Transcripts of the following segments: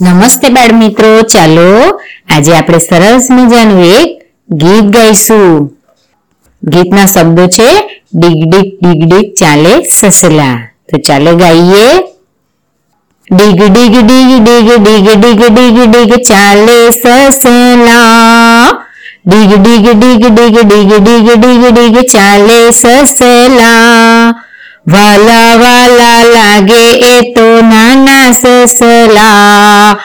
નમસ્તે બાળ મિત્રો ચાલો આજે આપણે સરસ મજાનું એક ગીત ગાઈશું ગીતના શબ્દો છે ડીગ ડીગ ડીગ ડીગ ચાલે સસલા તો ચાલો ગાઈએ ડીગ ડીગ ડીગ ડીગ ડીગ ડીગ ડીગ ડીગ ચાલે સસલા ડીગ ડીગ ડીગ ડીગ ડીગ ડીગ ડીગ ડીગ ચાલે સસલા વાલા વાલા લાગે એ તો નાના સસલા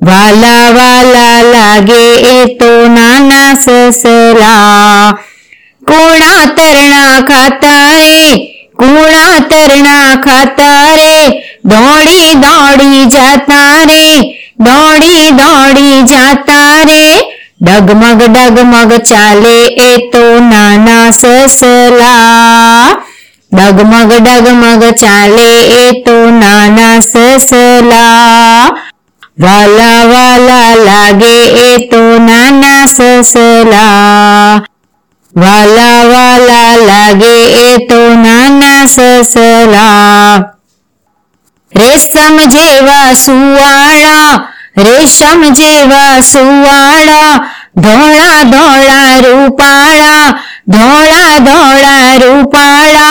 વાલા વાલા લાગે એ તો નાના સસલા કુણા તરણા ખાતા રે કુણા તરણા ખાતા રે દોડી દોડી જાતા રે દોડી દોડી જાતા રે ડગમગ ડગમગ ચાલે એ તો નાના સસલા ડગમગ ડગમગ ચાલે એ તો નાના સસલા. વાલા વાલા લાગે એ તો નાના સસલા. વાલા વાલા લાગે એ તો નાના સસલા. રેશમ જેવા સુવાળા, રેશમ જેવા સુવાળા, ધોળા ધોળા રૂપાળા, ધોળા ધોળા રૂપાળા.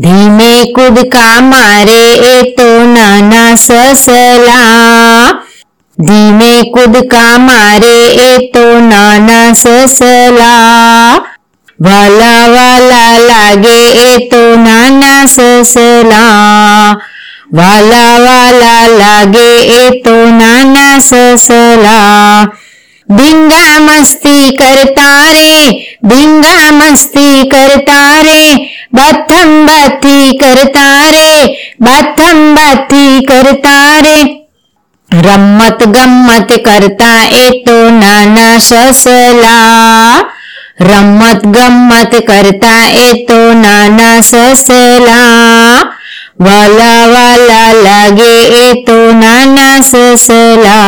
धीमे कुद का मारे ए तो नाना ससला। धीमे कुद का मारे ए तो नाना ससला। वाला वाला लागे ए तो नाना ससला। वाला वाला लागे ए तो नाना ससला। भिंगा मस्ती करता रे भिंगा मस्ती करता रे बथम बथी करता रे बथम बथी करता रे रम्मत गम्मत करता ए तो नाना ससला। रम्मत गम्मत करता ए तो नाना ससला। वाला वाला लगे ए तो नाना ससला।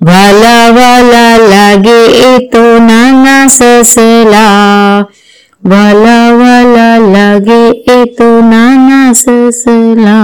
వల వల లగేతో ననసలా వల వల లగేతో ననసలా